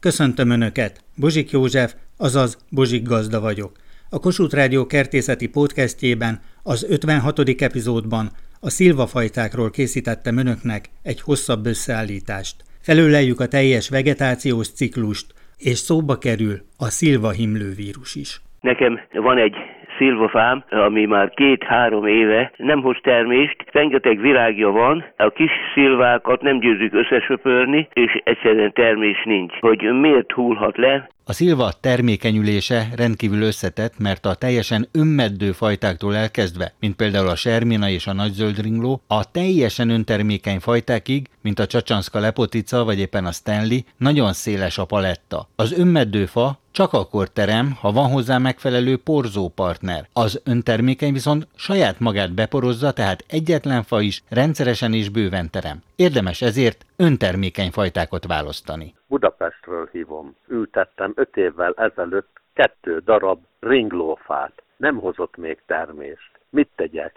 Köszöntöm Önöket! Bozsik József, azaz Bozsik Gazda vagyok. A Kossuth Rádió kertészeti podcastjében, az 56. epizódban a szilvafajtákról készítettem Önöknek egy hosszabb összeállítást. Felüleljük a teljes vegetációs ciklust, és szóba kerül a szilvahimlő vírus is. Nekem van egy szilvafám, ami már két-három éve nem hoz termést, rengeteg virágja van, a kis szilvákat nem győzzük összesöpörni, és egyszerűen termés nincs. Hogy miért hullhat le, a szilva termékenyülése rendkívül összetett, mert a teljesen önmeddő fajtáktól elkezdve, mint például a sermina és a nagyzöldringló, a teljesen öntermékeny fajtákig, mint a csacsanszka lepotica vagy éppen a Stanley, nagyon széles a paletta. Az önmeddő fa csak akkor terem, ha van hozzá megfelelő porzó partner. Az öntermékeny viszont saját magát beporozza, tehát egyetlen fa is rendszeresen és bőven terem. Érdemes ezért öntermékeny fajtákat választani. Budapestről hívom. Ültettem öt évvel ezelőtt kettő darab ringlófát. Nem hozott még termést. Mit tegyek?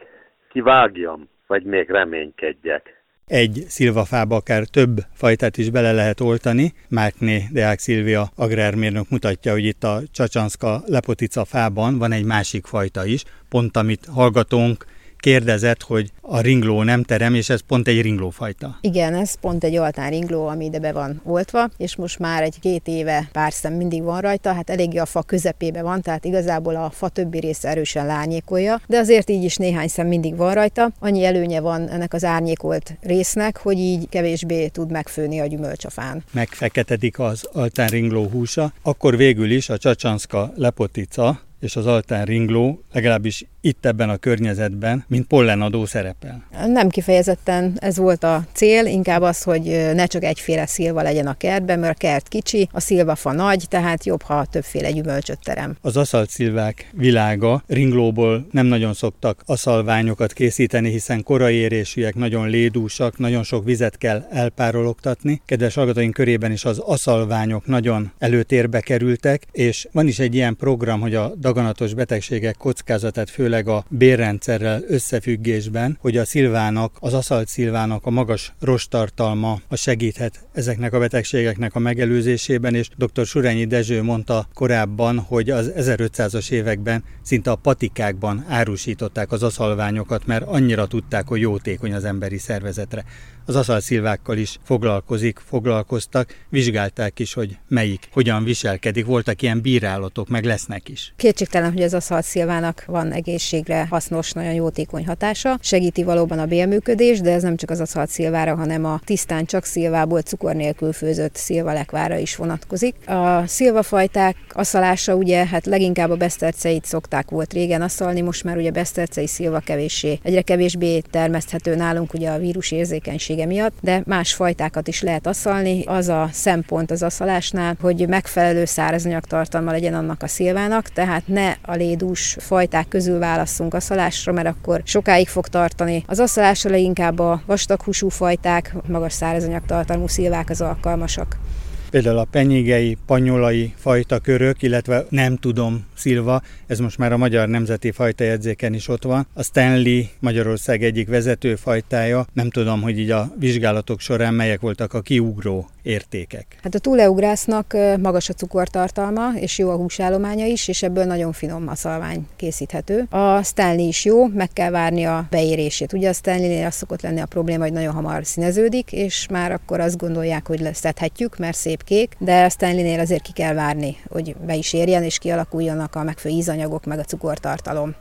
Kivágjam, vagy még reménykedjek? Egy szilvafába akár több fajtát is bele lehet oltani. Márkné Deák Szilvia agrármérnök mutatja, hogy itt a csacsanszka lepotica fában van egy másik fajta is, pont amit hallgatónk kérdezett, hogy a ringló nem terem, és ez pont egy ringlófajta. Igen, ez pont egy altán ringló, ami ide be van oltva, és most már egy két éve pár szem mindig van rajta, hát eléggé a fa közepébe van, tehát igazából a fa többi része erősen lányékolja, de azért így is néhány szem mindig van rajta. Annyi előnye van ennek az árnyékolt résznek, hogy így kevésbé tud megfőni a gyümölcs a fán. Megfeketedik az altán ringló húsa, akkor végül is a csacsanszka lepotica, és az altán ringló, legalábbis itt ebben a környezetben, mint pollenadó szerepel. Nem kifejezetten ez volt a cél, inkább az, hogy ne csak egyféle szilva legyen a kertben, mert a kert kicsi, a szilvafa nagy, tehát jobb, ha többféle gyümölcsöt terem. Az aszalt szilvák világa, ringlóból nem nagyon szoktak aszalványokat készíteni, hiszen korai érésűek, nagyon lédúsak, nagyon sok vizet kell elpárologtatni. Kedves hallgatóink körében is az aszalványok nagyon előtérbe kerültek, és van is egy ilyen program, hogy a daganatos betegségek kockázatát főleg a bérrendszerrel összefüggésben, hogy a szilvának, az aszalt szilvának a magas rostartalma a segíthet ezeknek a betegségeknek a megelőzésében, és dr. Surányi Dezső mondta korábban, hogy az 1500-as években szinte a patikákban árusították az aszalványokat, mert annyira tudták, hogy jótékony az emberi szervezetre az aszalszilvákkal is foglalkozik, foglalkoztak, vizsgálták is, hogy melyik, hogyan viselkedik, voltak ilyen bírálatok, meg lesznek is. Kétségtelen, hogy az aszalszilvának van egészségre hasznos, nagyon jótékony hatása, segíti valóban a bélműködés, de ez nem csak az aszalszilvára, hanem a tisztán csak szilvából cukor nélkül főzött szilvalekvára is vonatkozik. A szilvafajták aszalása ugye, hát leginkább a beszterceit szokták volt régen aszalni, most már ugye besztercei szilva kevéssé, egyre kevésbé termeszthető nálunk ugye a vírus érzékenység minősége miatt, de más fajtákat is lehet asszalni. Az a szempont az asszalásnál, hogy megfelelő szárazanyag tartalma legyen annak a szilvának, tehát ne a lédús fajták közül válasszunk asszalásra, mert akkor sokáig fog tartani. Az asszalásra leginkább a vastaghúsú fajták, magas szárazanyag tartalmú szilvák az alkalmasak például a penyigei, panyolai fajta körök, illetve nem tudom, szilva, ez most már a Magyar Nemzeti Fajtajegyzéken is ott van. A Stanley Magyarország egyik vezető fajtája, nem tudom, hogy így a vizsgálatok során melyek voltak a kiugró értékek. Hát a túleugrásznak magas a cukortartalma, és jó a húsállománya is, és ebből nagyon finom a szalvány készíthető. A Stanley is jó, meg kell várni a beérését. Ugye a Stanley-nél az szokott lenni a probléma, hogy nagyon hamar színeződik, és már akkor azt gondolják, hogy leszedhetjük, mert szép kék, de a Stanley-nél azért ki kell várni, hogy be is érjen, és kialakuljanak a megfelelő ízanyagok, meg a cukortartalom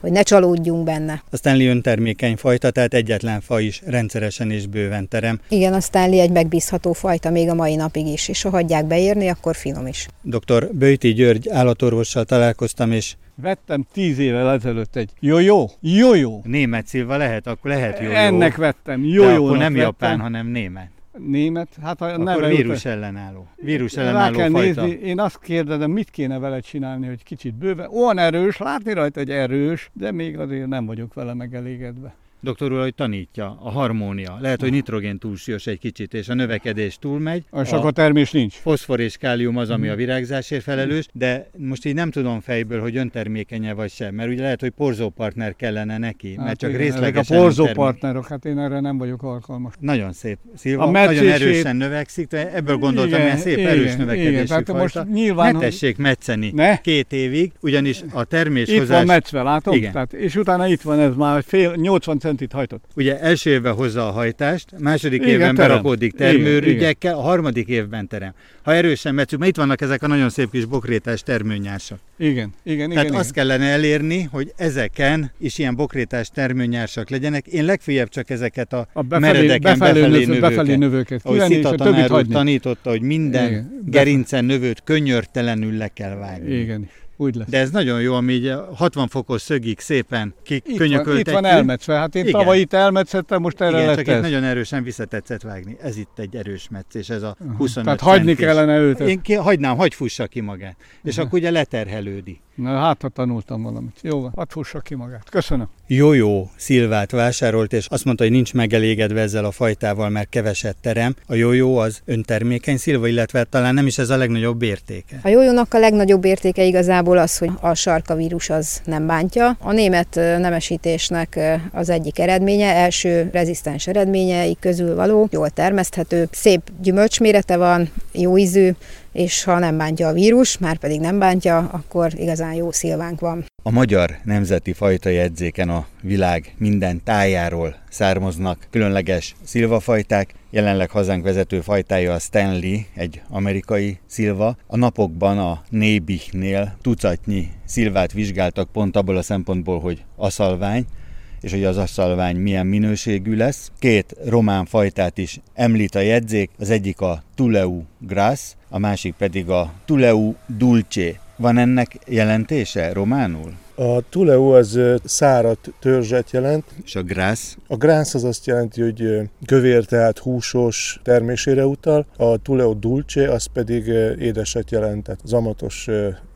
hogy ne csalódjunk benne. A Stanley öntermékeny fajta, tehát egyetlen fa is rendszeresen és bőven terem. Igen, a Stanley egy megbízható fajta még a mai napig is, és ha hagyják beérni, akkor finom is. Dr. Böjti György állatorvossal találkoztam, és Vettem tíz évvel ezelőtt egy jó-jó, jó-jó. Német szilva lehet, akkor lehet jó-jó. Ennek vettem, jó-jó. akkor nem vettem. japán, hanem német német, hát a neve vírus ellenálló. Vírus ellenálló Rá kell fajta. nézni, én azt kérdezem, mit kéne vele csinálni, hogy kicsit bőve. Olyan erős, látni rajta, hogy erős, de még azért nem vagyok vele megelégedve. Doktor úr, hogy tanítja, a harmónia. Lehet, hogy nitrogén túlsúlyos egy kicsit, és a növekedés túlmegy. És akkor termés nincs. Foszfor és kálium az, ami a Mhm. virágzásért felelős, de most így nem tudom fejből, hogy öntermékenye vagy sem, mert ugye lehet, hogy porzópartner kellene neki, mert csak Hát igen, részlegesen a porzó öntermék- partnerok, hát én erre nem vagyok alkalmas. Nagyon szép. Szilva, A nagyon erősen növekszik, de ebből gondoltam, Igen, hogy szép igen, erős igen, növekedésű tehát fajta. most nyilván- ne tessék metszeni Ne? két évig, ugyanis a terméshozás... Itt van meccve, látom? Igen. Tehát, és utána itt van ez már fél, 80 centit hajtott. Ugye első évben hozza a hajtást, második Igen, évben terem. berakódik termőrügyekkel, a harmadik évben terem. Ha erősen metszük, mert itt vannak ezek a nagyon szép kis bokrétás termőnyársak. Igen, igen, Tehát igen. azt kellene elérni, hogy ezeken is ilyen bokrétás termőnyársak legyenek. Én legfeljebb csak ezeket a, a befelé, meredeken befelé, befelé, növő, befelé növőket Ahogy Szita tanár úr tanította, hogy minden Igen, gerincen növőt könnyörtelenül le kell vágni. Igen, úgy lesz. De ez nagyon jó, ami így a 60 fokos szögig szépen kikönyököltetjük. itt van elmetszve, hát én Igen. tavaly itt elmetszettem, most erre Igen, lett csak ez. nagyon erősen visszatetszett vágni. Ez itt egy erős metszés, ez a 25 Tehát hagyni centis. kellene őt. Én ki, hagynám, hagy fussa ki magát. És akkor ugye leterhelődik. Na, hát, ha tanultam valamit. Jó van, hadd fussa ki magát. Köszönöm. Jó-jó szilvát vásárolt, és azt mondta, hogy nincs megelégedve ezzel a fajtával, mert keveset terem. A jó-jó az öntermékeny szilva, illetve talán nem is ez a legnagyobb értéke. A jójónak a legnagyobb értéke igazából az, hogy a sarkavírus az nem bántja. A német nemesítésnek az egyik eredménye, első rezisztens eredményei közül való, jól termeszthető, szép gyümölcsmérete van, jó ízű, és ha nem bántja a vírus, már pedig nem bántja, akkor igazán jó szilvánk van. A magyar nemzeti fajta jegyzéken a világ minden tájáról származnak különleges szilvafajták. Jelenleg hazánk vezető fajtája a Stanley, egy amerikai szilva. A napokban a Nébichnél tucatnyi szilvát vizsgáltak pont abból a szempontból, hogy aszalvány, és hogy az aszalvány milyen minőségű lesz. Két román fajtát is említ a jegyzék, az egyik a Tuleu Gras, a másik pedig a Tuleu Dulce. Van ennek jelentése románul? A tuleu az ö, száradt törzset jelent, És a Grász? a grász az azt jelenti, hogy kövér, tehát húsos termésére utal, a tuleu dulce az pedig édeset jelent, tehát zamatos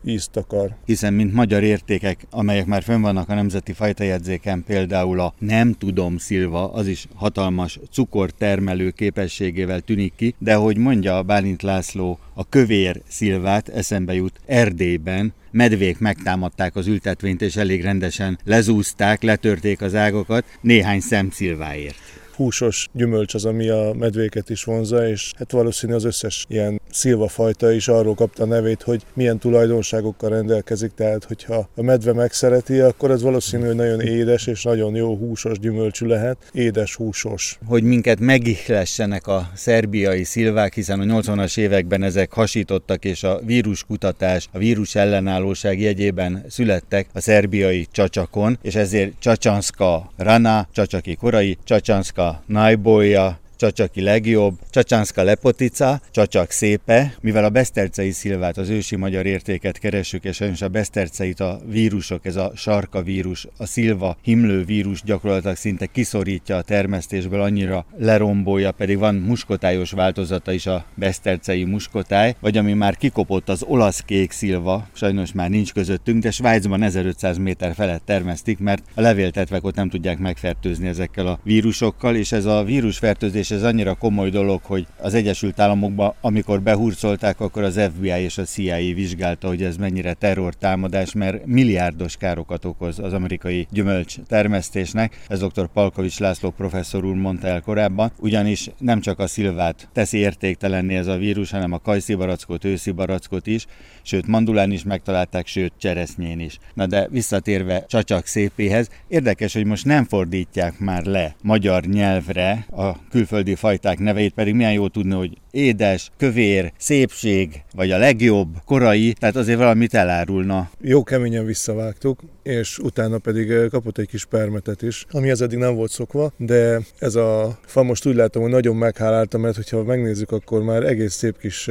ízt akar. Hiszen mint magyar értékek, amelyek már fönn vannak a nemzeti fajtajegyzéken, például a nem tudom szilva, az is hatalmas cukortermelő képességével tűnik ki, de hogy mondja Bálint László, a kövér szilvát eszembe jut Erdélyben, medvék megtámadták az ültetvényt, és elég rendesen lezúzták, letörték az ágokat néhány szemszilváért. Húsos gyümölcs az, ami a medvéket is vonza, és hát valószínű az összes ilyen szilvafajta is arról kapta a nevét, hogy milyen tulajdonságokkal rendelkezik, tehát hogyha a medve megszereti, akkor az valószínű, hogy nagyon édes és nagyon jó húsos gyümölcsű lehet, édes húsos. hogy minket megihlessenek a szerbiai szilvák, hiszen a 80-as években ezek hasítottak, és a víruskutatás, a vírus ellenállóság jegyében születtek a szerbiai csacsakon, és ezért Csacsanszka Rana, Csacsaki korai, Csacsanszka najboja Csacsaki legjobb, Csacsánszka lepotica, Csacsak szépe, mivel a besztercei szilvát, az ősi magyar értéket keresünk, és sajnos a beszterceit a vírusok, ez a sarka vírus, a szilva himlő vírus gyakorlatilag szinte kiszorítja a termesztésből, annyira lerombolja, pedig van muskotályos változata is a besztercei muskotály, vagy ami már kikopott az olasz kék szilva, sajnos már nincs közöttünk, de Svájcban 1500 méter felett termesztik, mert a levéltetvek ott nem tudják megfertőzni ezekkel a vírusokkal, és ez a vírusfertőzés ez annyira komoly dolog, hogy az Egyesült Államokban, amikor behurcolták, akkor az FBI és a CIA vizsgálta, hogy ez mennyire terrortámadás, mert milliárdos károkat okoz az amerikai gyümölcs termesztésnek. Ez dr. Palkovics László professzor úr mondta el korábban, ugyanis nem csak a szilvát teszi értéktelenni ez a vírus, hanem a kajszi barackot, őszi barackot is, sőt mandulán is megtalálták, sőt cseresznyén is. Na de visszatérve csacsak szépéhez, érdekes, hogy most nem fordítják már le magyar nyelvre a külföldi fajták neveit, pedig milyen jó tudni, hogy édes, kövér, szépség, vagy a legjobb, korai, tehát azért valamit elárulna. Jó keményen visszavágtuk, és utána pedig kapott egy kis permetet is, ami az eddig nem volt szokva, de ez a fa most úgy látom, hogy nagyon meghálálta, mert hogyha megnézzük, akkor már egész szép kis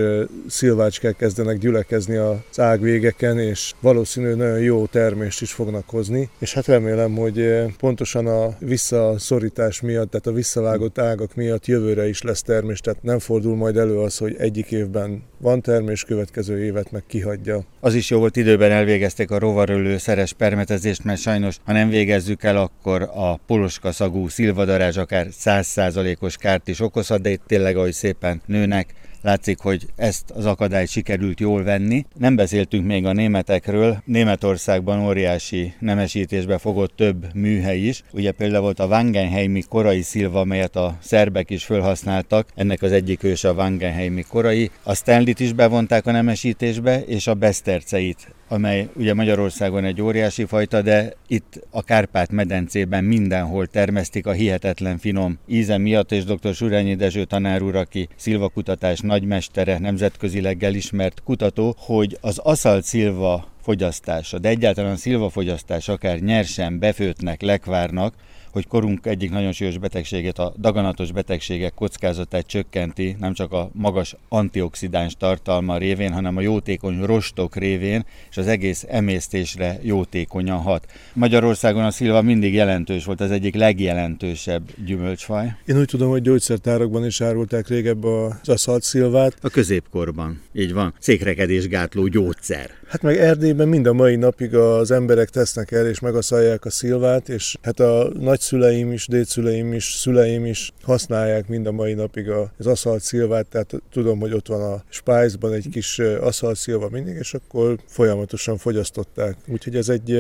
szilvácskák kezdenek gyülekezni az ágvégeken, és valószínű nagyon jó termést is fognak hozni, és hát remélem, hogy pontosan a visszaszorítás miatt, tehát a visszavágott ágak miatt jövőre is lesz termés, tehát nem fordul majd majd elő az, hogy egyik évben van termés, következő évet meg kihagyja. Az is jó volt, időben elvégezték a rovarölő szeres permetezést, mert sajnos, ha nem végezzük el, akkor a poloska szagú szilvadarázs akár 100%-os kárt is okozhat, de itt tényleg, ahogy szépen nőnek, Látszik, hogy ezt az akadályt sikerült jól venni. Nem beszéltünk még a németekről. Németországban óriási nemesítésbe fogott több műhely is. Ugye például volt a Wangenheimi korai szilva, amelyet a szerbek is felhasználtak. Ennek az egyik őse a Wangenheimi korai. A Stanley-t is bevonták a nemesítésbe, és a Beszterceit amely ugye Magyarországon egy óriási fajta, de itt a Kárpát-medencében mindenhol termesztik a hihetetlen finom íze miatt, és dr. Surányi Dezső tanár úr, aki szilvakutatás nagymestere, nemzetközileg elismert kutató, hogy az aszalt szilva fogyasztása, de egyáltalán a szilvafogyasztás akár nyersen, befőtnek, lekvárnak, hogy korunk egyik nagyon súlyos betegségét, a daganatos betegségek kockázatát csökkenti, nem csak a magas antioxidáns tartalma révén, hanem a jótékony rostok révén, és az egész emésztésre jótékonyan hat. Magyarországon a szilva mindig jelentős volt, az egyik legjelentősebb gyümölcsfaj. Én úgy tudom, hogy gyógyszertárakban is árulták régebb az aszalt szilvát. A középkorban, így van. Székrekedésgátló gyógyszer. Hát meg Erdélyben mind a mai napig az emberek tesznek el és megaszalják a szilvát, és hát a nagyszüleim is, dédszüleim is, szüleim is használják mind a mai napig az aszalt szilvát, tehát tudom, hogy ott van a spájzban egy kis aszalt szilva mindig, és akkor folyamatosan fogyasztották. Úgyhogy ez egy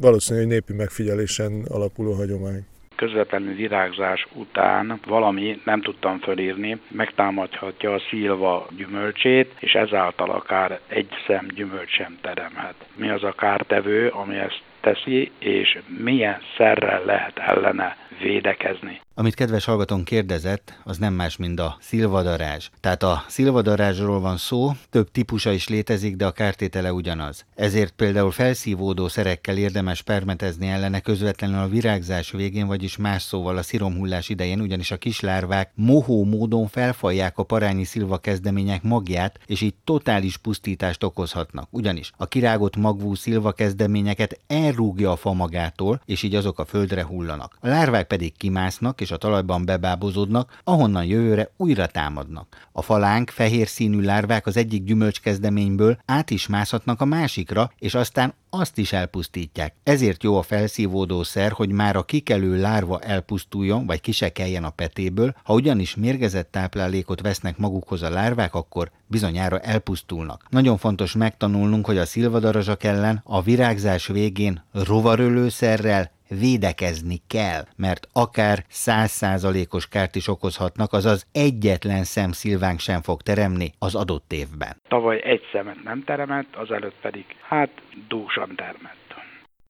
valószínűleg népi megfigyelésen alapuló hagyomány közvetlenül virágzás után valami nem tudtam fölírni, megtámadhatja a szilva gyümölcsét, és ezáltal akár egy szem gyümölcs sem teremhet. Mi az a kártevő, ami ezt teszi, és milyen szerrel lehet ellene védekezni. Amit kedves hallgatón kérdezett, az nem más, mint a szilvadarázs. Tehát a szilvadarázsról van szó, több típusa is létezik, de a kártétele ugyanaz. Ezért például felszívódó szerekkel érdemes permetezni ellene közvetlenül a virágzás végén, vagyis más szóval a sziromhullás idején, ugyanis a kislárvák mohó módon felfalják a parányi szilva kezdemények magját, és így totális pusztítást okozhatnak. Ugyanis a kirágott magvú szilva kezdeményeket elrúgja a fa magától, és így azok a földre hullanak. A lárvák pedig kimásznak, és a talajban bebábozódnak, ahonnan jövőre újra támadnak. A falánk fehér színű lárvák az egyik gyümölcskezdeményből át is mászhatnak a másikra, és aztán azt is elpusztítják. Ezért jó a felszívódó szer, hogy már a kikelő lárva elpusztuljon, vagy kisekeljen a petéből, ha ugyanis mérgezett táplálékot vesznek magukhoz a lárvák, akkor bizonyára elpusztulnak. Nagyon fontos megtanulnunk, hogy a szilvadarazsak ellen a virágzás végén rovarölőszerrel védekezni kell, mert akár százszázalékos kárt is okozhatnak, azaz egyetlen szem szilvánk sem fog teremni az adott évben. Tavaly egy szemet nem teremett, azelőtt pedig hát dúsan termett.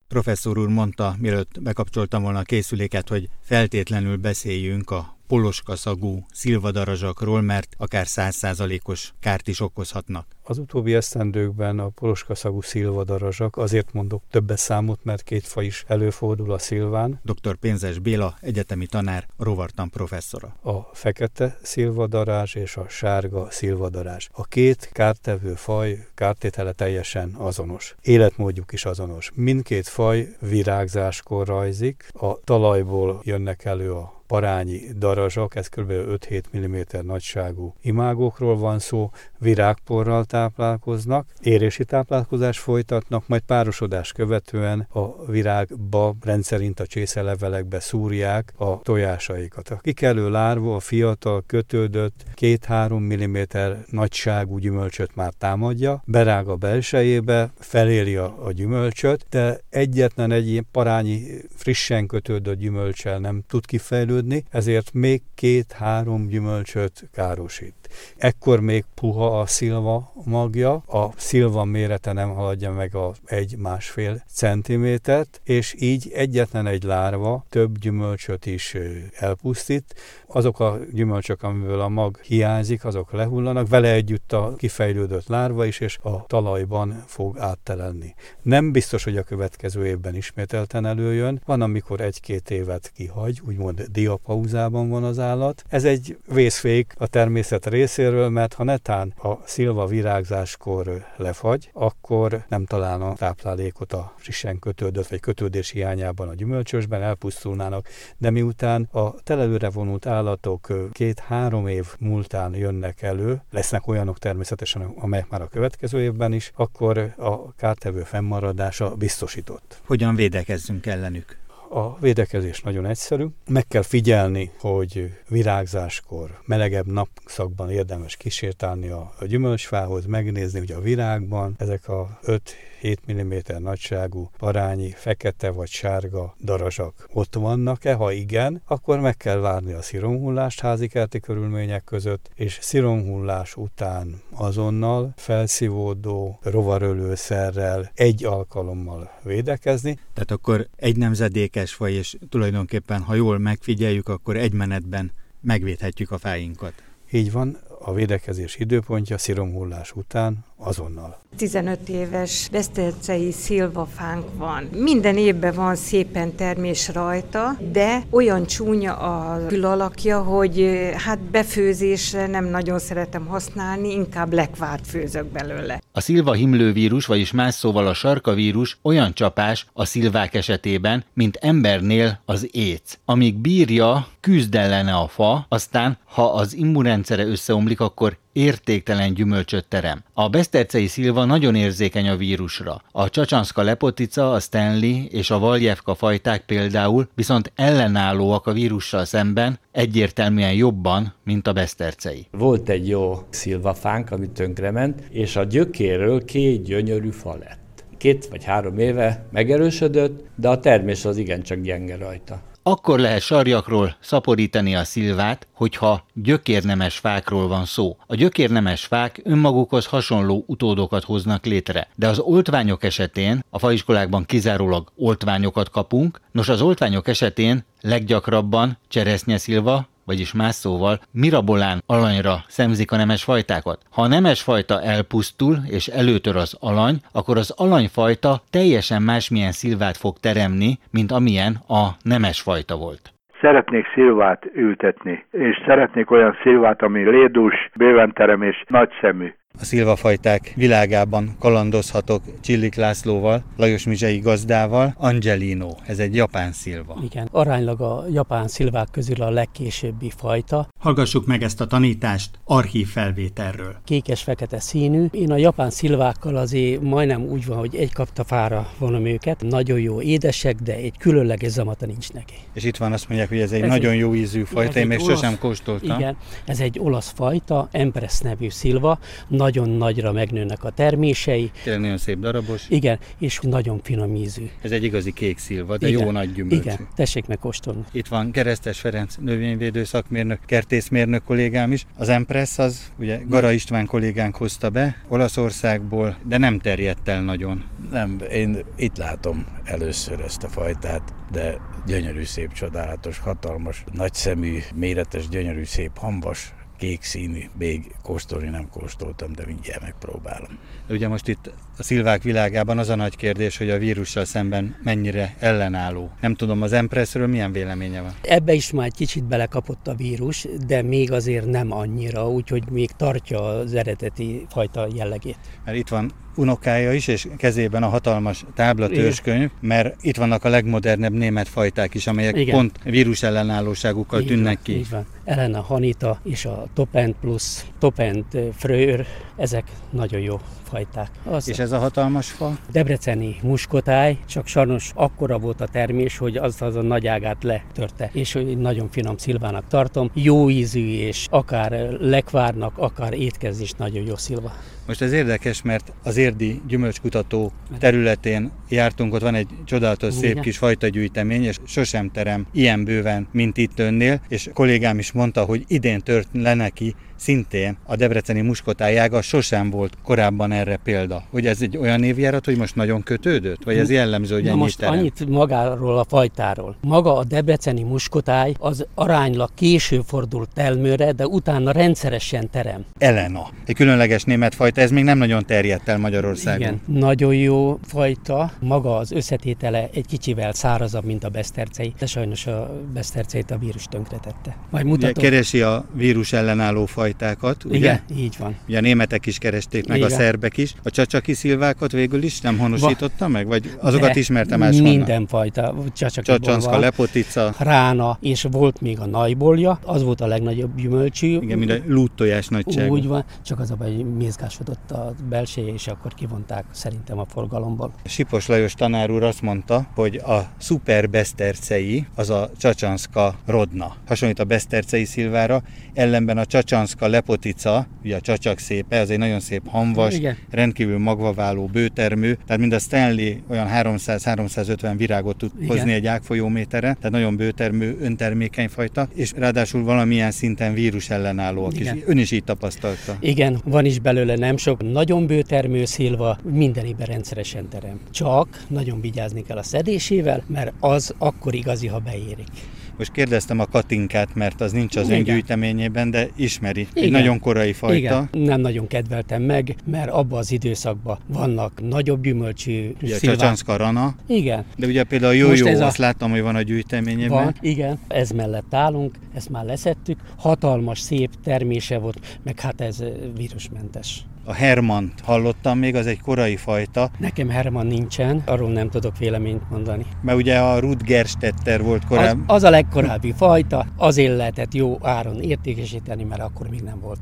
Professzor úr mondta, mielőtt bekapcsoltam volna a készüléket, hogy feltétlenül beszéljünk a poloskaszagú szilvadarazsakról, mert akár százszázalékos kárt is okozhatnak. Az utóbbi esztendőkben a poloskaszagú szilvadarazsak, azért mondok többes számot, mert két faj is előfordul a szilván. Dr. Pénzes Béla, egyetemi tanár, rovartan professzora. A fekete szilvadarás és a sárga szilvadarás. A két kártevő faj kártétele teljesen azonos. Életmódjuk is azonos. Mindkét faj virágzáskor rajzik, a talajból jönnek elő a parányi darazsak, ez kb. 5-7 mm nagyságú imágokról van szó, virágporral táplálkoznak, érési táplálkozás folytatnak, majd párosodás követően a virágba rendszerint a csészelevelekbe szúrják a tojásaikat. A kikelő lárva, a fiatal, kötődött, 2-3 mm nagyságú gyümölcsöt már támadja, berág a belsejébe, feléli a, a gyümölcsöt, de egyetlen egy ilyen parányi frissen kötődött gyümölcsel nem tud kifejlődni, ezért még két-három gyümölcsöt károsít. Ekkor még puha a szilva magja, a szilva mérete nem haladja meg a egy-másfél centimétert, és így egyetlen egy lárva több gyümölcsöt is elpusztít. Azok a gyümölcsök, amiből a mag hiányzik, azok lehullanak, vele együtt a kifejlődött lárva is, és a talajban fog áttelenni. Nem biztos, hogy a következő évben ismételten előjön, van, amikor egy-két évet kihagy, úgymond diapauzában van az állat. Ez egy vészfék a természet részéről, mert ha netán a szilva virágzáskor lefagy, akkor nem találna táplálékot a frissen kötődött vagy kötődés hiányában a gyümölcsösben, elpusztulnának, de miután a telelőre vonult állatok két-három év múltán jönnek elő, lesznek olyanok természetesen, amelyek már a következő évben is, akkor a kártevő fennmaradása biztosított. Hogyan védekezzünk ellenük? A védekezés nagyon egyszerű. Meg kell figyelni, hogy virágzáskor, melegebb napszakban érdemes kísértálni a gyümölcsfához, megnézni, hogy a virágban ezek a 5-7 mm nagyságú parányi, fekete vagy sárga darazsak ott vannak-e? Ha igen, akkor meg kell várni a sziromhullást házikerti körülmények között, és sziromhullás után azonnal felszívódó rovarölőszerrel egy alkalommal védekezni. Tehát akkor egy nemzedékes faj, és tulajdonképpen, ha jól megfigyeljük, akkor egy menetben megvédhetjük a fáinkat. Így van, a védekezés időpontja sziromhullás után azonnal. 15 éves besztercei szilvafánk van. Minden évben van szépen termés rajta, de olyan csúnya a külalakja, hogy hát befőzésre nem nagyon szeretem használni, inkább lekvárt főzök belőle. A szilva himlővírus, vagyis más szóval a sarkavírus olyan csapás a szilvák esetében, mint embernél az éc. Amíg bírja, küzd ellene a fa, aztán, ha az immunrendszere összeomlik, akkor értéktelen gyümölcsöt terem. A besztercei szilva nagyon érzékeny a vírusra. A csacsanszka lepotica, a Stanley és a Valjevka fajták például viszont ellenállóak a vírussal szemben, egyértelműen jobban, mint a besztercei. Volt egy jó szilvafánk, ami tönkrement, és a gyökéről két gyönyörű fa lett. Két vagy három éve megerősödött, de a termés az igencsak gyenge rajta. Akkor lehet sarjakról szaporítani a szilvát, hogyha gyökérnemes fákról van szó. A gyökérnemes fák önmagukhoz hasonló utódokat hoznak létre, de az oltványok esetén, a faiskolákban kizárólag oltványokat kapunk, nos az oltványok esetén leggyakrabban cseresznyeszilva, vagyis más szóval mirabolán alanyra szemzik a nemes fajtákat. Ha a nemes fajta elpusztul és előtör az alany, akkor az alanyfajta teljesen másmilyen szilvát fog teremni, mint amilyen a nemes fajta volt szeretnék szilvát ültetni, és szeretnék olyan szilvát, ami lédús, bőven terem és nagy szemű a szilvafajták világában kalandozhatok Csillik Lászlóval, Lajos Mizsei gazdával, Angelino, ez egy japán szilva. Igen, aránylag a japán szilvák közül a legkésőbbi fajta. Hallgassuk meg ezt a tanítást archív felvételről. Kékes-fekete színű. Én a japán szilvákkal azért majdnem úgy van, hogy egy kapta fára vonom őket. Nagyon jó édesek, de egy különleges zamata nincs neki. És itt van azt mondják, hogy ez egy ez nagyon egy, jó ízű fajta, én még olasz, sosem kóstoltam. Igen, ez egy olasz fajta, Empress nevű szilva, nagyon nagyra megnőnek a termései. Tényleg nagyon szép darabos. Igen, és nagyon finom ízű. Ez egy igazi kék szilva, de igen, jó nagy gyümölcsű. Igen, tessék megkóstolni. Itt van Keresztes Ferenc növényvédő szakmérnök, kertészmérnök kollégám is. Az Empress az, ugye Gara István kollégánk hozta be Olaszországból, de nem terjedt el nagyon. Nem, én itt látom először ezt a fajtát, de gyönyörű, szép, csodálatos, hatalmas, nagyszemű, méretes, gyönyörű, szép, hambas, kék színű, még kóstolni nem kóstoltam, de mindjárt megpróbálom. Ugye most itt a szilvák világában az a nagy kérdés, hogy a vírussal szemben mennyire ellenálló. Nem tudom, az Empressről milyen véleménye van? Ebbe is már egy kicsit belekapott a vírus, de még azért nem annyira, úgyhogy még tartja az eredeti fajta jellegét. Mert itt van unokája is, és kezében a hatalmas táblatörskönyv, mert itt vannak a legmodernebb német fajták is, amelyek Igen. pont vírus ellenállóságukkal így tűnnek van, ki. Így van. Elena Hanita és a Topent Plus, Topent Fröör, ezek nagyon jó fajták. Az és ez a hatalmas fa? Debreceni muskotáj, csak sajnos akkora volt a termés, hogy az az a nagy ágát letörte, és hogy nagyon finom szilvának tartom. Jó ízű, és akár lekvárnak, akár étkezni is nagyon jó szilva. Most ez érdekes, mert az érdi gyümölcskutató területén jártunk, ott van egy csodálatos szép Igen. kis fajtagyűjtemény, és sosem terem ilyen bőven, mint itt önnél, és kollégám is mondta, hogy idén tört le neki szintén a debreceni muskotájága, sosem volt korábban erre példa? Hogy ez egy olyan évjárat, hogy most nagyon kötődött? Vagy ez jellemző, hogy Na ennyi most terem? annyit magáról a fajtáról. Maga a debreceni muskotáj az aránylag késő fordult termőre, de utána rendszeresen terem. Elena. Egy különleges német fajta, ez még nem nagyon terjedt el Magyarországon. Igen, nagyon jó fajta. Maga az összetétele egy kicsivel szárazabb, mint a besztercei, de sajnos a beszterceit a vírus tönkretette. Majd Ugye mutatom. keresi a vírus ellenálló fajtákat, ugye? Igen, így van. Ugye a németek is keresték, meg Igen. a szerbek is. A csacsaki szilvákat végül is nem honosította meg? Vagy azokat De ismerte máshonnan? Mindenfajta Csacsanszka, lepotica. Rána, és volt még a najbolja, az volt a legnagyobb gyümölcsű. Igen, mind a lúttojás nagyságú. Úgy van, csak az a baj, hogy mézgásodott a belseje, és akkor kivonták szerintem a forgalomból. Sipos Lajos tanár úr azt mondta, hogy a szuper besztercei az a csacsanszka rodna. Hasonlít a besztercei szilvára, ellenben a csacsanszka lepotica, ugye a csacsak szépe, az egy nagyon szép hamvas, Igen. rendkívül magvaváló bőtermű, tehát mind a Stanley olyan 300-350 virágot tud Igen. hozni egy ágfolyóméterre, tehát nagyon bőtermű, öntermékeny fajta, és ráadásul valamilyen szinten vírus ellenálló, is. Ön is így tapasztalta. Igen, van is belőle nem sok, nagyon bőtermő szilva, minden évben rendszeresen terem. Csak nagyon vigyázni kell a szedésével, mert az akkor igazi, ha beérik. Most kérdeztem a Katinkát, mert az nincs az Igen. ön gyűjteményében, de ismeri. Egy Igen. nagyon korai fajta. Igen, nem nagyon kedveltem meg, mert abban az időszakban vannak nagyobb gyümölcsű Ugye szilvák. Csacsanszka rana. Igen. De ugye például a jó ez a- azt láttam, hogy van a gyűjteményében. Van, igen, ez mellett állunk, ezt már leszettük, hatalmas, szép termése volt, meg hát ez vírusmentes. A Hermant hallottam még, az egy korai fajta, Nekem Herman nincsen, arról nem tudok véleményt mondani. mert ugye a Rutgerstetter volt Az, korábban. az a legkorábbi fajta, azért lehetett jó áron értékesíteni, mert akkor még nem volt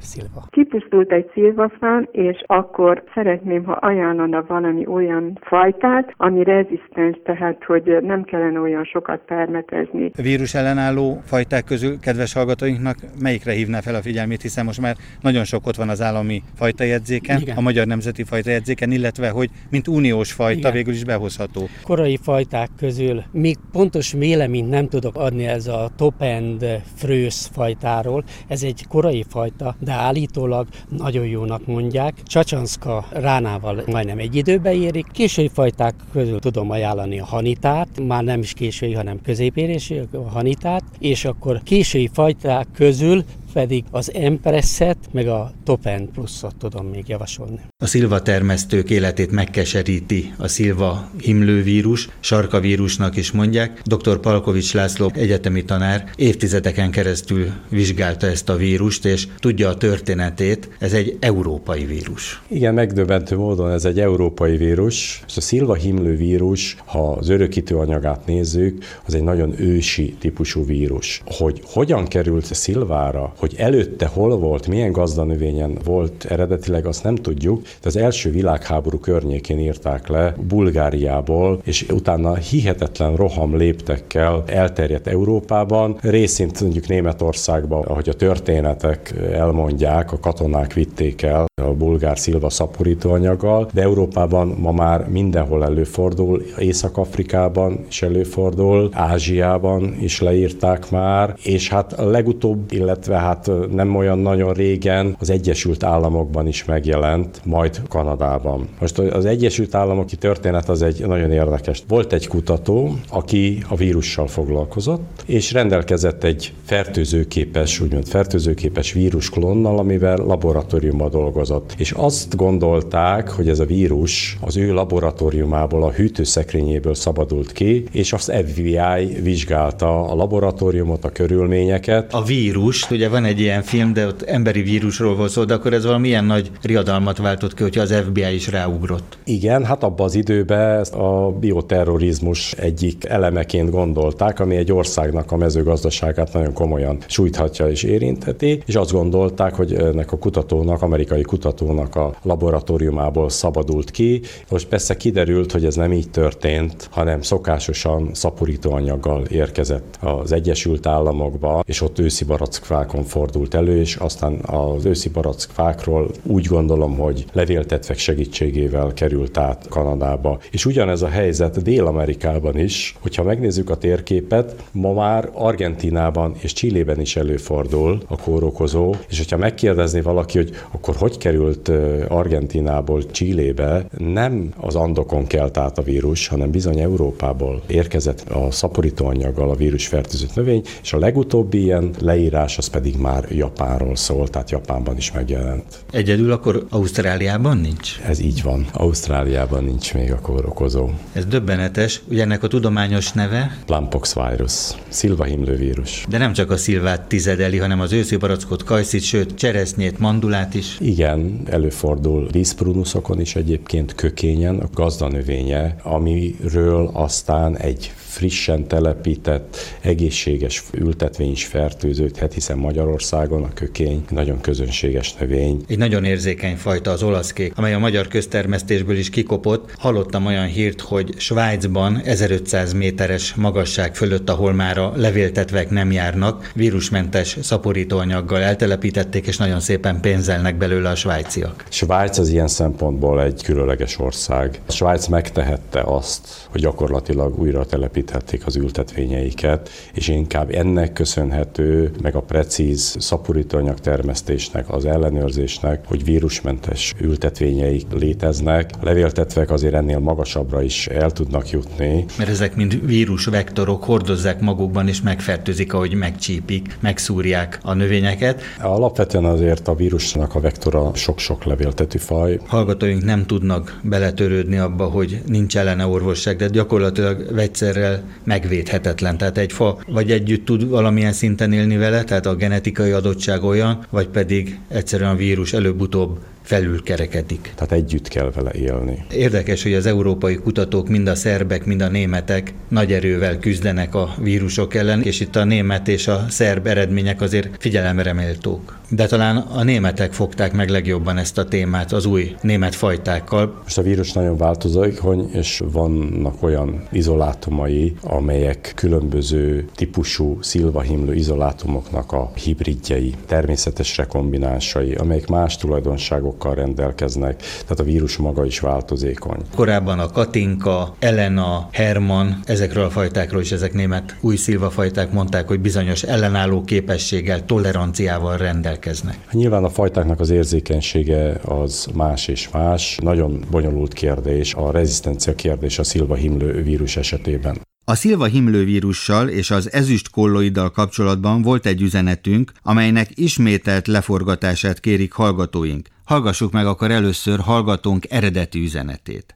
szilva. Kipusztult egy szilvafán, és akkor szeretném, ha ajánlana valami olyan fajtát, ami rezisztens, tehát hogy nem kellene olyan sokat permetezni. A vírus ellenálló fajták közül, kedves hallgatóinknak, melyikre hívná fel a figyelmét, hiszen most már nagyon sok ott van az állami fajtajegyzéken, Igen. a Magyar Nemzeti Fajtajegyzéken, illetve hogy mint uniós fajta Igen. végül is behozható. Korai fajták közül még pontos véleményt nem tudok adni ez a top-end frősz fajtáról. Ez egy korai fajta, de állítólag nagyon jónak mondják. Csacsanszka ránával majdnem egy időbe érik. Késői fajták közül tudom ajánlani a hanitát, már nem is késői, hanem középérésű a hanitát, és akkor késői fajták közül pedig az Empresset, meg a Top-End pluszot tudom még javasolni. A szilva termesztők életét megkeseríti a szilva himlővírus, sarkavírusnak is mondják. Dr. Palkovics László egyetemi tanár évtizedeken keresztül vizsgálta ezt a vírust, és tudja a történetét. Ez egy európai vírus. Igen, megdöbbentő módon ez egy európai vírus, és a szilva himlő vírus, ha az örökítő anyagát nézzük, az egy nagyon ősi típusú vírus. Hogy hogyan került a szilvára, hogy előtte hol volt, milyen gazdanövényen volt eredetileg, azt nem tudjuk, de az első világháború környékén írták le Bulgáriából, és utána hihetetlen roham léptekkel elterjedt Európában, részint mondjuk Németországban, ahogy a történetek elmondják, a katonák vitték el a bulgár szilva szaporítóanyaggal, de Európában ma már mindenhol előfordul, Észak-Afrikában is előfordul, Ázsiában is leírták már, és hát legutóbb, illetve hát nem olyan nagyon régen az Egyesült Államokban is megjelent, majd Kanadában. Most az Egyesült Államoki történet az egy nagyon érdekes. Volt egy kutató, aki a vírussal foglalkozott, és rendelkezett egy fertőzőképes, úgymond fertőzőképes vírusklonnal, amivel laboratóriumban dolgozott. És azt gondolták, hogy ez a vírus az ő laboratóriumából, a hűtőszekrényéből szabadult ki, és az FBI vizsgálta a laboratóriumot, a körülményeket. A vírus, ugye van egy ilyen film, de ott emberi vírusról volt szó, de akkor ez valamilyen nagy riadalmat váltott ki, hogyha az FBI is ráugrott. Igen, hát abban az időben ezt a bioterrorizmus egyik elemeként gondolták, ami egy országnak a mezőgazdaságát nagyon komolyan sújthatja és érintheti, és azt gondolták, hogy ennek a kutatónak, amerikai kutatónak a laboratóriumából szabadult ki. Most persze kiderült, hogy ez nem így történt, hanem szokásosan szaporítóanyaggal érkezett az Egyesült Államokba, és ott őszi barackfákon fordult elő, és aztán az őszi barack fákról úgy gondolom, hogy levéltetvek segítségével került át Kanadába. És ugyanez a helyzet Dél-Amerikában is, hogyha megnézzük a térképet, ma már Argentinában és Csillében is előfordul a kórokozó, és hogyha megkérdezni valaki, hogy akkor hogy került Argentinából Csillébe, nem az Andokon kelt át a vírus, hanem bizony Európából érkezett a szaporítóanyaggal a vírus fertőzött növény, és a legutóbbi ilyen leírás az pedig már Japánról szól, tehát Japánban is megjelent. Egyedül akkor Ausztráliában nincs? Ez így van. Ausztráliában nincs még a kórokozó. Ez döbbenetes. Ugye ennek a tudományos neve? Lampox virus, szilvahimlő vírus. De nem csak a szilvát tizedeli, hanem az őszi barackot, kajszit, sőt cseresznyét, mandulát is. Igen, előfordul díszprunuszokon is egyébként kökényen, a gazdanövénye, amiről aztán egy frissen telepített, egészséges ültetvény is fertőződhet, hiszen Magyarországon a kökény nagyon közönséges növény. Egy nagyon érzékeny fajta az olaszkék, amely a magyar köztermesztésből is kikopott. Hallottam olyan hírt, hogy Svájcban 1500 méteres magasság fölött, ahol már a levéltetvek nem járnak, vírusmentes szaporítóanyaggal eltelepítették, és nagyon szépen pénzelnek belőle a svájciak. Svájc az ilyen szempontból egy különleges ország. Svájc megtehette azt, hogy gyakorlatilag újra telepít frissítették az ültetvényeiket, és inkább ennek köszönhető, meg a precíz szaporítóanyag termesztésnek, az ellenőrzésnek, hogy vírusmentes ültetvényeik léteznek. A levéltetvek azért ennél magasabbra is el tudnak jutni. Mert ezek mind vírusvektorok hordozzák magukban, és megfertőzik, ahogy megcsípik, megszúrják a növényeket. Alapvetően azért a vírusnak a vektora sok-sok levéltetű faj. Hallgatóink nem tudnak beletörődni abba, hogy nincs ellene orvosság, de gyakorlatilag vegyszerrel megvédhetetlen. Tehát egy fa vagy együtt tud valamilyen szinten élni vele, tehát a genetikai adottság olyan, vagy pedig egyszerűen a vírus előbb-utóbb felülkerekedik. Tehát együtt kell vele élni. Érdekes, hogy az európai kutatók, mind a szerbek, mind a németek nagy erővel küzdenek a vírusok ellen, és itt a német és a szerb eredmények azért figyelemre méltók. De talán a németek fogták meg legjobban ezt a témát az új német fajtákkal. Most a vírus nagyon változékony, és vannak olyan izolátumai, amelyek különböző típusú szilvahimlő izolátumoknak a hibridjei, természetes rekombinánsai, amelyek más tulajdonságok anyagokkal rendelkeznek, tehát a vírus maga is változékony. Korábban a Katinka, Elena, Herman, ezekről a fajtákról is ezek német új szilvafajták mondták, hogy bizonyos ellenálló képességgel, toleranciával rendelkeznek. Nyilván a fajtáknak az érzékenysége az más és más. Nagyon bonyolult kérdés a rezisztencia kérdés a szilva himlő vírus esetében. A szilva himlővírussal és az ezüst kolloiddal kapcsolatban volt egy üzenetünk, amelynek ismételt leforgatását kérik hallgatóink. Hallgassuk meg akkor először hallgatónk eredeti üzenetét.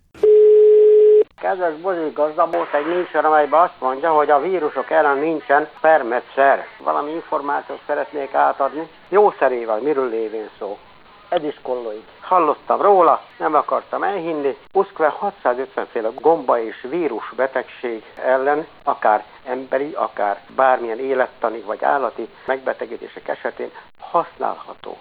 Kedves Bozi gazda volt egy műsor, amelyben azt mondja, hogy a vírusok ellen nincsen permetszer. Valami információt szeretnék átadni. Jószerével, miről lévén szó? Edis kolloid. Hallottam róla, nem akartam elhinni. Uszkve 650 féle gomba és vírus betegség ellen, akár emberi, akár bármilyen élettani vagy állati megbetegedések esetén használható.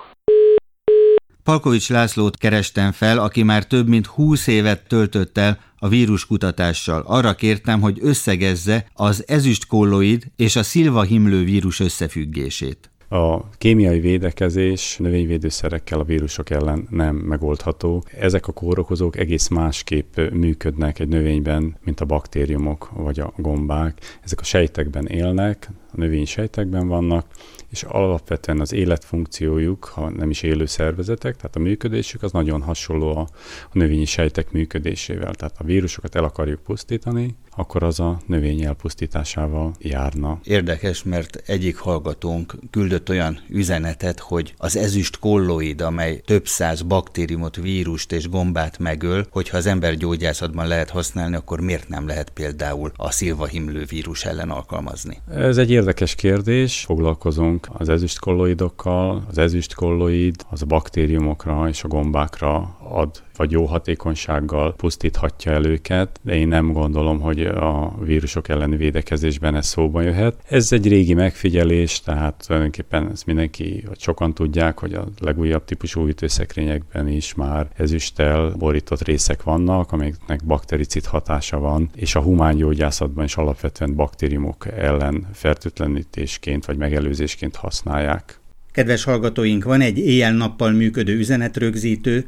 Palkovics Lászlót kerestem fel, aki már több mint 20 évet töltött el a víruskutatással. Arra kértem, hogy összegezze az ezüstkolloid és a szilvahimlő vírus összefüggését. A kémiai védekezés növényvédőszerekkel a vírusok ellen nem megoldható. Ezek a kórokozók egész másképp működnek egy növényben, mint a baktériumok vagy a gombák. Ezek a sejtekben élnek, a növényi sejtekben vannak, és alapvetően az életfunkciójuk, ha nem is élő szervezetek, tehát a működésük az nagyon hasonló a, a növényi sejtek működésével. Tehát a vírusokat el akarjuk pusztítani, akkor az a növény elpusztításával járna. Érdekes, mert egyik hallgatónk küldött olyan üzenetet, hogy az ezüst kolloid, amely több száz baktériumot, vírust és gombát megöl, hogyha az ember gyógyászatban lehet használni, akkor miért nem lehet például a szilvahimlő vírus ellen alkalmazni? Ez egy érdekes kérdés. Foglalkozunk az ezüst kolloidokkal. Az ezüst kolloid az a baktériumokra és a gombákra ad vagy jó hatékonysággal pusztíthatja el őket, de én nem gondolom, hogy a vírusok elleni védekezésben ez szóba jöhet. Ez egy régi megfigyelés, tehát tulajdonképpen ezt mindenki, vagy sokan tudják, hogy a legújabb típusú ütőszekrényekben is már ezüsttel borított részek vannak, amiknek baktericid hatása van, és a humán gyógyászatban is alapvetően baktériumok ellen fertőtlenítésként vagy megelőzésként használják. Kedves hallgatóink, van egy éjjel-nappal működő üzenetrögzítő,